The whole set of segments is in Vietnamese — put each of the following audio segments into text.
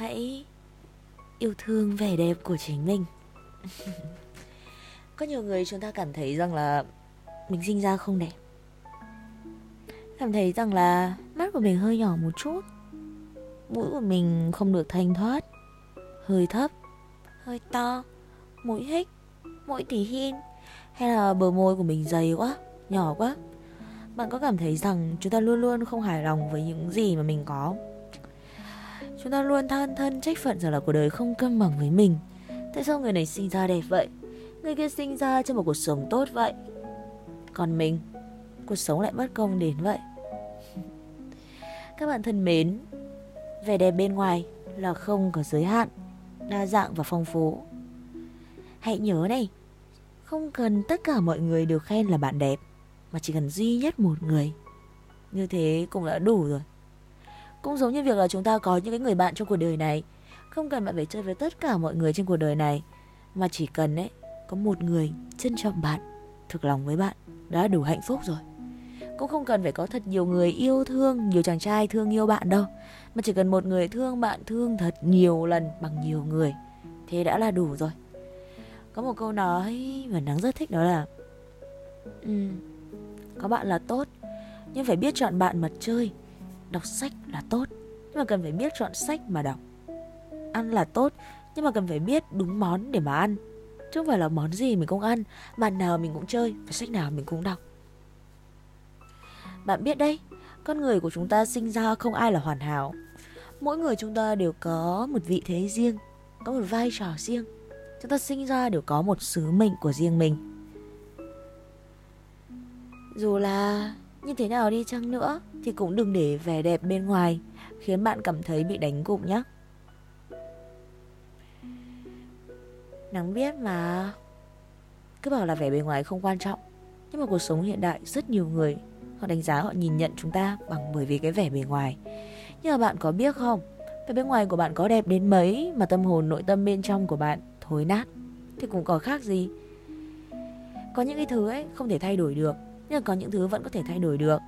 hãy yêu thương vẻ đẹp của chính mình. Có nhiều người chúng ta cảm thấy rằng là mình sinh ra không đẹp. Cảm thấy rằng là mắt của mình hơi nhỏ một chút. Mũi của mình không được thanh thoát. Hơi thấp, hơi to, mũi hích, mũi tỉ hin, hay là bờ môi của mình dày quá, nhỏ quá. Bạn có cảm thấy rằng chúng ta luôn luôn không hài lòng với những gì mà mình có? Chúng ta luôn than thân trách phận rằng là cuộc đời không cân bằng với mình. Tại sao người này sinh ra đẹp vậy? Người kia sinh ra trong một cuộc sống tốt vậy. Còn mình, cuộc sống lại bất công đến vậy. Các bạn thân mến, vẻ đẹp bên ngoài là không có giới hạn, đa dạng và phong phú. Hãy nhớ này, không cần tất cả mọi người đều khen là bạn đẹp, mà chỉ cần duy nhất một người. Như thế cũng đã đủ rồi cũng giống như việc là chúng ta có những cái người bạn trong cuộc đời này. Không cần bạn phải chơi với tất cả mọi người trên cuộc đời này. Mà chỉ cần ấy có một người trân trọng bạn thực lòng với bạn đã đủ hạnh phúc rồi. Cũng không cần phải có thật nhiều người yêu thương nhiều chàng trai thương yêu bạn đâu. Mà chỉ cần một người thương bạn thương thật nhiều lần bằng nhiều người thế đã là đủ rồi. Có một câu nói mà nắng rất thích đó là ừ, có bạn là tốt nhưng phải biết chọn bạn mà chơi đọc sách là tốt. Nhưng mà cần phải biết chọn sách mà đọc. Ăn là tốt, nhưng mà cần phải biết đúng món để mà ăn. Chứ không phải là món gì mình cũng ăn, bạn nào mình cũng chơi và sách nào mình cũng đọc. Bạn biết đấy, con người của chúng ta sinh ra không ai là hoàn hảo. Mỗi người chúng ta đều có một vị thế riêng, có một vai trò riêng. Chúng ta sinh ra đều có một sứ mệnh của riêng mình. Dù là như thế nào đi chăng nữa thì cũng đừng để vẻ đẹp bên ngoài, khiến bạn cảm thấy bị đánh gục nhé nắng biết mà. Cứ bảo là vẻ bề ngoài không quan trọng, nhưng mà cuộc sống hiện đại, rất nhiều người, họ đánh giá họ nhìn nhận chúng ta bằng bởi vì cái vẻ bề ngoài. Nhưng mà bạn có biết không, vẻ bên ngoài của bạn có đẹp đến mấy mà tâm hồn nội tâm bên trong của bạn thối nát, thì cũng có khác gì. Có những cái thứ ấy không thể thay đổi được nhưng mà có những thứ vẫn có thể thay đổi được.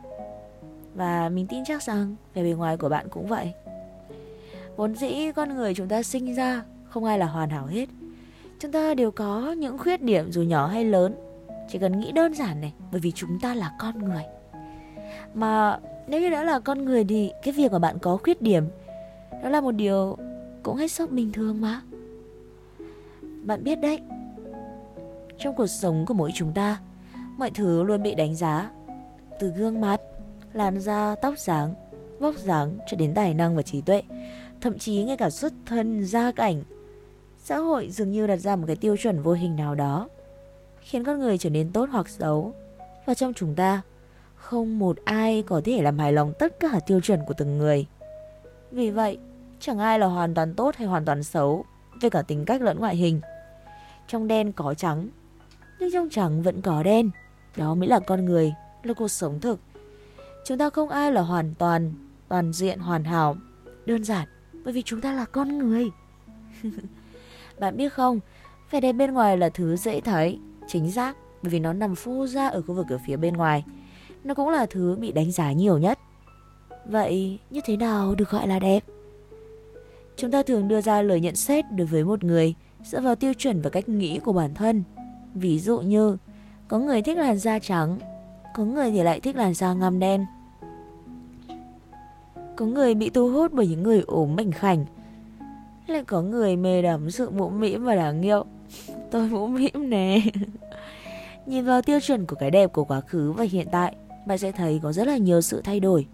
Và mình tin chắc rằng về bề ngoài của bạn cũng vậy. Vốn dĩ con người chúng ta sinh ra không ai là hoàn hảo hết. Chúng ta đều có những khuyết điểm dù nhỏ hay lớn. Chỉ cần nghĩ đơn giản này, bởi vì chúng ta là con người. Mà nếu như đã là con người thì cái việc mà bạn có khuyết điểm, đó là một điều cũng hết sức bình thường mà. Bạn biết đấy, trong cuộc sống của mỗi chúng ta mọi thứ luôn bị đánh giá. Từ gương mặt, làn da, tóc dáng, vóc dáng cho đến tài năng và trí tuệ, thậm chí ngay cả xuất thân, gia cảnh, xã hội dường như đặt ra một cái tiêu chuẩn vô hình nào đó, khiến con người trở nên tốt hoặc xấu. Và trong chúng ta, không một ai có thể làm hài lòng tất cả tiêu chuẩn của từng người. Vì vậy, chẳng ai là hoàn toàn tốt hay hoàn toàn xấu về cả tính cách lẫn ngoại hình. Trong đen có trắng, nhưng trong trắng vẫn có đen đó mới là con người, là cuộc sống thực. Chúng ta không ai là hoàn toàn toàn diện, hoàn hảo, đơn giản, bởi vì chúng ta là con người. Bạn biết không, vẻ đẹp bên ngoài là thứ dễ thấy, chính xác, bởi vì nó nằm phô ra ở khu vực ở phía bên ngoài. Nó cũng là thứ bị đánh giá nhiều nhất. Vậy như thế nào được gọi là đẹp? Chúng ta thường đưa ra lời nhận xét đối với một người dựa vào tiêu chuẩn và cách nghĩ của bản thân. Ví dụ như có người thích làn da trắng, có người thì lại thích làn da ngăm đen. Có người bị thu hút bởi những người ốm mảnh khảnh, lại có người mê đắm sự mũm mĩm và đáng yêu. Tôi mũm mĩm nè. Nhìn vào tiêu chuẩn của cái đẹp của quá khứ và hiện tại, bạn sẽ thấy có rất là nhiều sự thay đổi.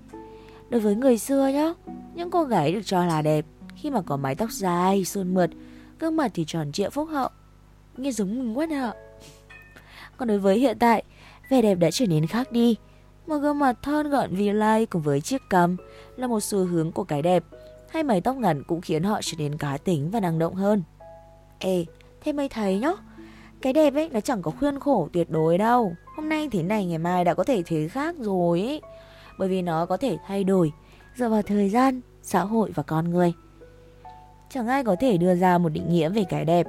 Đối với người xưa nhá, những cô gái được cho là đẹp khi mà có mái tóc dài sơn mượt, gương mặt thì tròn trịa phúc hậu, nghe giống mình quá nè còn đối với hiện tại, vẻ đẹp đã trở nên khác đi. Một gương mặt thon gọn vì lai cùng với chiếc cằm là một xu hướng của cái đẹp. Hay mái tóc ngắn cũng khiến họ trở nên cá tính và năng động hơn. Ê, thế mày thấy nhá. Cái đẹp ấy nó chẳng có khuyên khổ tuyệt đối đâu. Hôm nay thế này ngày mai đã có thể thế khác rồi ấy. Bởi vì nó có thể thay đổi dựa vào thời gian, xã hội và con người. Chẳng ai có thể đưa ra một định nghĩa về cái đẹp.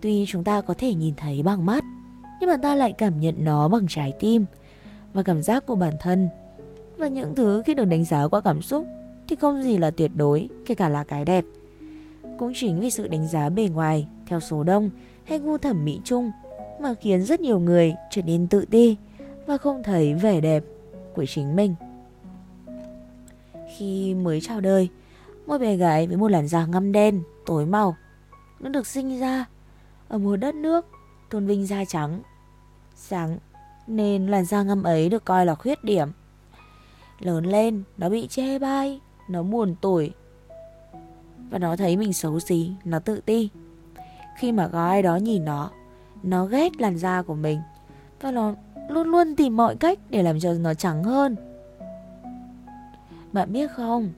Tuy chúng ta có thể nhìn thấy bằng mắt nhưng mà ta lại cảm nhận nó bằng trái tim và cảm giác của bản thân và những thứ khi được đánh giá qua cảm xúc thì không gì là tuyệt đối kể cả là cái đẹp Cũng chính vì sự đánh giá bề ngoài theo số đông hay gu thẩm mỹ chung mà khiến rất nhiều người trở nên tự ti và không thấy vẻ đẹp của chính mình. Khi mới chào đời, một bé gái với một làn da ngăm đen, tối màu, nó được sinh ra ở một đất nước tôn vinh da trắng, sáng nên làn da ngâm ấy được coi là khuyết điểm. Lớn lên, nó bị chê bai, nó buồn tuổi và nó thấy mình xấu xí, nó tự ti. Khi mà có ai đó nhìn nó, nó ghét làn da của mình và nó luôn luôn tìm mọi cách để làm cho nó trắng hơn. Bạn biết không?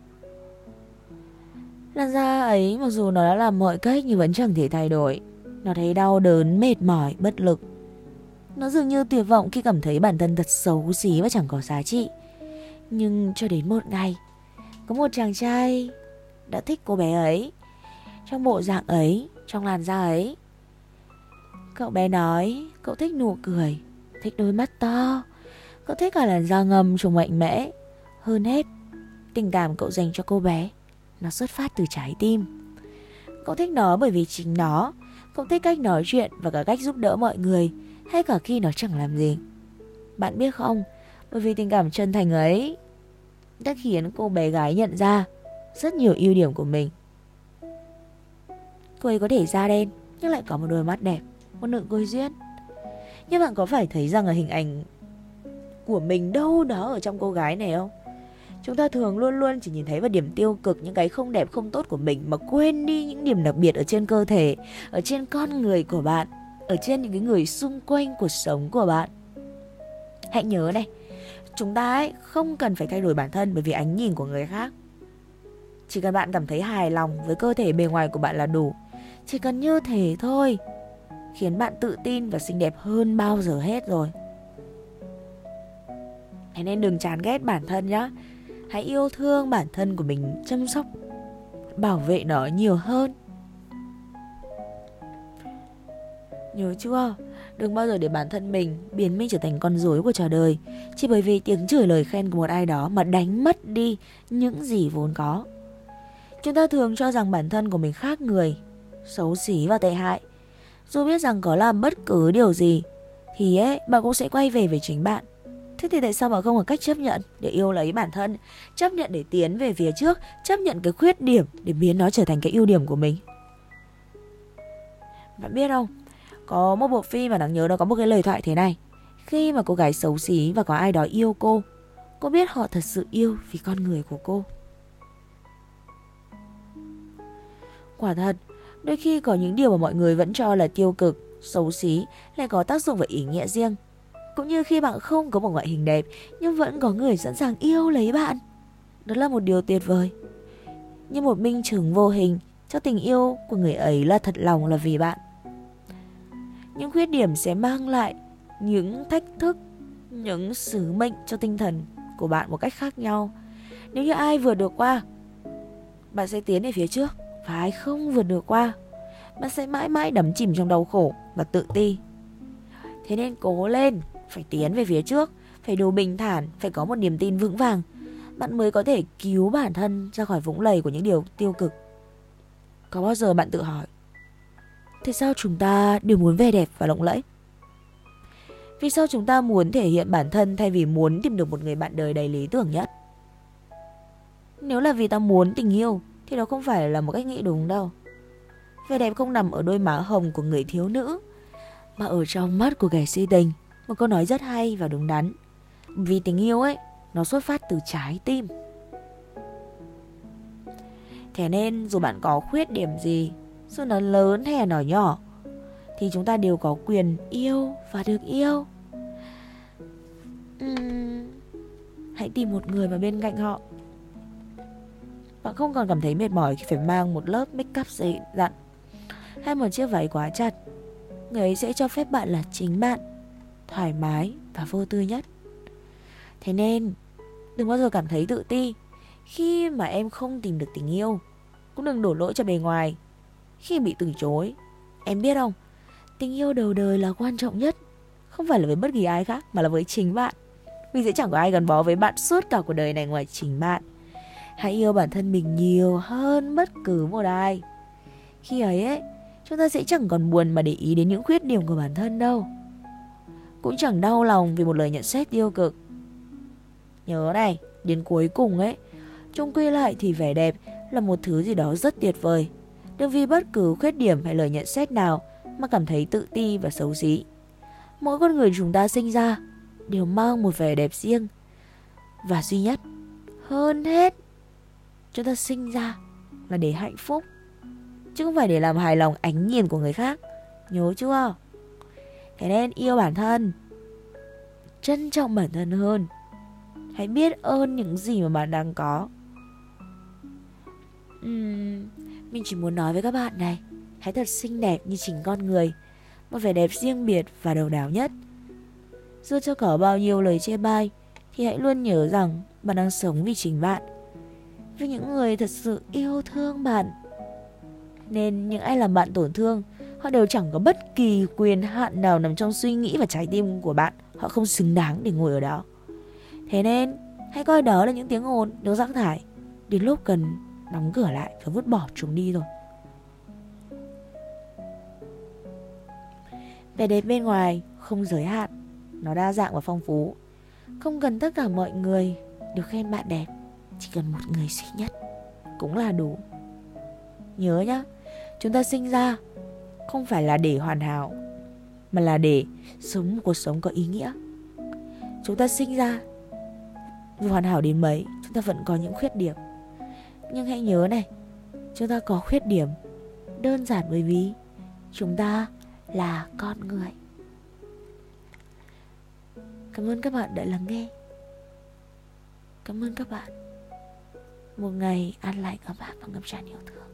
Làn da ấy mặc dù nó đã làm mọi cách nhưng vẫn chẳng thể thay đổi. Nó thấy đau đớn, mệt mỏi, bất lực. Nó dường như tuyệt vọng khi cảm thấy bản thân thật xấu xí và chẳng có giá trị. Nhưng cho đến một ngày, có một chàng trai đã thích cô bé ấy. Trong bộ dạng ấy, trong làn da ấy. Cậu bé nói cậu thích nụ cười, thích đôi mắt to. Cậu thích cả làn da ngầm trông mạnh mẽ. Hơn hết, tình cảm cậu dành cho cô bé nó xuất phát từ trái tim. Cậu thích nó bởi vì chính nó, cậu thích cách nói chuyện và cả cách giúp đỡ mọi người, hay cả khi nó chẳng làm gì. Bạn biết không, bởi vì tình cảm chân thành ấy đã khiến cô bé gái nhận ra rất nhiều ưu điểm của mình. Cô ấy có thể da đen nhưng lại có một đôi mắt đẹp, một nụ cười duyên. Nhưng bạn có phải thấy rằng ở hình ảnh của mình đâu đó ở trong cô gái này không? Chúng ta thường luôn luôn chỉ nhìn thấy vào điểm tiêu cực những cái không đẹp không tốt của mình mà quên đi những điểm đặc biệt ở trên cơ thể, ở trên con người của bạn, ở trên những cái người xung quanh cuộc sống của bạn. Hãy nhớ này, chúng ta ấy không cần phải thay đổi bản thân bởi vì ánh nhìn của người khác. Chỉ cần bạn cảm thấy hài lòng với cơ thể bề ngoài của bạn là đủ. Chỉ cần như thế thôi, khiến bạn tự tin và xinh đẹp hơn bao giờ hết rồi. Thế nên đừng chán ghét bản thân nhá hãy yêu thương bản thân của mình chăm sóc bảo vệ nó nhiều hơn nhớ chưa? Đừng bao giờ để bản thân mình biến mình trở thành con rối của trò đời. Chỉ bởi vì tiếng chửi lời khen của một ai đó mà đánh mất đi những gì vốn có. Chúng ta thường cho rằng bản thân của mình khác người xấu xí và tệ hại. Dù biết rằng có làm bất cứ điều gì thì ấy bạn cũng sẽ quay về với chính bạn. Thế thì tại sao bạn không có cách chấp nhận để yêu lấy bản thân, chấp nhận để tiến về phía trước, chấp nhận cái khuyết điểm để biến nó trở thành cái ưu điểm của mình? Bạn biết không, có một bộ phim mà đáng nhớ nó có một cái lời thoại thế này. Khi mà cô gái xấu xí và có ai đó yêu cô, cô biết họ thật sự yêu vì con người của cô. Quả thật, đôi khi có những điều mà mọi người vẫn cho là tiêu cực, xấu xí lại có tác dụng và ý nghĩa riêng. Cũng như khi bạn không có một ngoại hình đẹp nhưng vẫn có người sẵn sàng yêu lấy bạn. Đó là một điều tuyệt vời. Như một minh chứng vô hình cho tình yêu của người ấy là thật lòng là vì bạn. Những khuyết điểm sẽ mang lại những thách thức, những sứ mệnh cho tinh thần của bạn một cách khác nhau. Nếu như ai vượt được qua, bạn sẽ tiến về phía trước và ai không vượt được qua, bạn sẽ mãi mãi đắm chìm trong đau khổ và tự ti. Thế nên cố lên, phải tiến về phía trước, phải đủ bình thản, phải có một niềm tin vững vàng. Bạn mới có thể cứu bản thân ra khỏi vũng lầy của những điều tiêu cực. Có bao giờ bạn tự hỏi, tại sao chúng ta đều muốn vẻ đẹp và lộng lẫy? Vì sao chúng ta muốn thể hiện bản thân thay vì muốn tìm được một người bạn đời đầy lý tưởng nhất? Nếu là vì ta muốn tình yêu thì đó không phải là một cách nghĩ đúng đâu. Vẻ đẹp không nằm ở đôi má hồng của người thiếu nữ mà ở trong mắt của kẻ si tình. Một câu nói rất hay và đúng đắn. Vì tình yêu ấy, nó xuất phát từ trái tim. Thế nên dù bạn có khuyết điểm gì, dù nó lớn hay là nó nhỏ, thì chúng ta đều có quyền yêu và được yêu. Uhm, hãy tìm một người mà bên cạnh họ. Bạn không còn cảm thấy mệt mỏi khi phải mang một lớp make up dày dặn hay một chiếc váy quá chặt. Người ấy sẽ cho phép bạn là chính bạn thoải mái và vô tư nhất. Thế nên, đừng bao giờ cảm thấy tự ti khi mà em không tìm được tình yêu. Cũng đừng đổ lỗi cho bề ngoài khi bị từ chối. Em biết không, tình yêu đầu đời là quan trọng nhất. Không phải là với bất kỳ ai khác mà là với chính bạn. Vì sẽ chẳng có ai gắn bó với bạn suốt cả cuộc đời này ngoài chính bạn. Hãy yêu bản thân mình nhiều hơn bất cứ một ai. Khi ấy ấy, chúng ta sẽ chẳng còn buồn mà để ý đến những khuyết điểm của bản thân đâu. Cũng chẳng đau lòng vì một lời nhận xét tiêu cực. Nhớ này, đến cuối cùng ấy, chung quy lại thì vẻ đẹp là một thứ gì đó rất tuyệt vời. Đừng vì bất cứ khuyết điểm hay lời nhận xét nào mà cảm thấy tự ti và xấu xí. Mỗi con người chúng ta sinh ra đều mang một vẻ đẹp riêng và duy nhất. Hơn hết chúng ta sinh ra là để hạnh phúc chứ không phải để làm hài lòng ánh nhìn của người khác. Nhớ chưa? Thế nên yêu bản thân trân trọng bản thân hơn. Hãy biết ơn những gì mà bạn đang có. Uhm, mình chỉ muốn nói với các bạn này, hãy thật xinh đẹp như chính con người, một vẻ đẹp riêng biệt và độc đáo nhất. Dù cho có bao nhiêu lời chê bai, thì hãy luôn nhớ rằng bạn đang sống vì chính bạn, vì những người thật sự yêu thương bạn. Nên những ai làm bạn tổn thương, họ đều chẳng có bất kỳ quyền hạn nào nằm trong suy nghĩ và trái tim của bạn, họ không xứng đáng để ngồi ở đó. Thế nên, hãy coi đó là những tiếng ồn được rác thải, đến lúc cần đóng cửa lại và vứt bỏ chúng đi rồi. Vẻ đẹp bên ngoài, không giới hạn, nó đa dạng và phong phú. Không cần tất cả mọi người được khen bạn đẹp, chỉ cần một người duy nhất cũng là đủ. Nhớ nhá, chúng ta sinh ra không phải là để hoàn hảo, mà là để sống một cuộc sống có ý nghĩa. Chúng ta sinh ra dù hoàn hảo đến mấy, chúng ta vẫn có những khuyết điểm nhưng hãy nhớ này, chúng ta có khuyết điểm đơn giản bởi vì chúng ta là con người. Cảm ơn các bạn đã lắng nghe. Cảm ơn các bạn. Một ngày an lành ở bạn và ngập tràn yêu thương.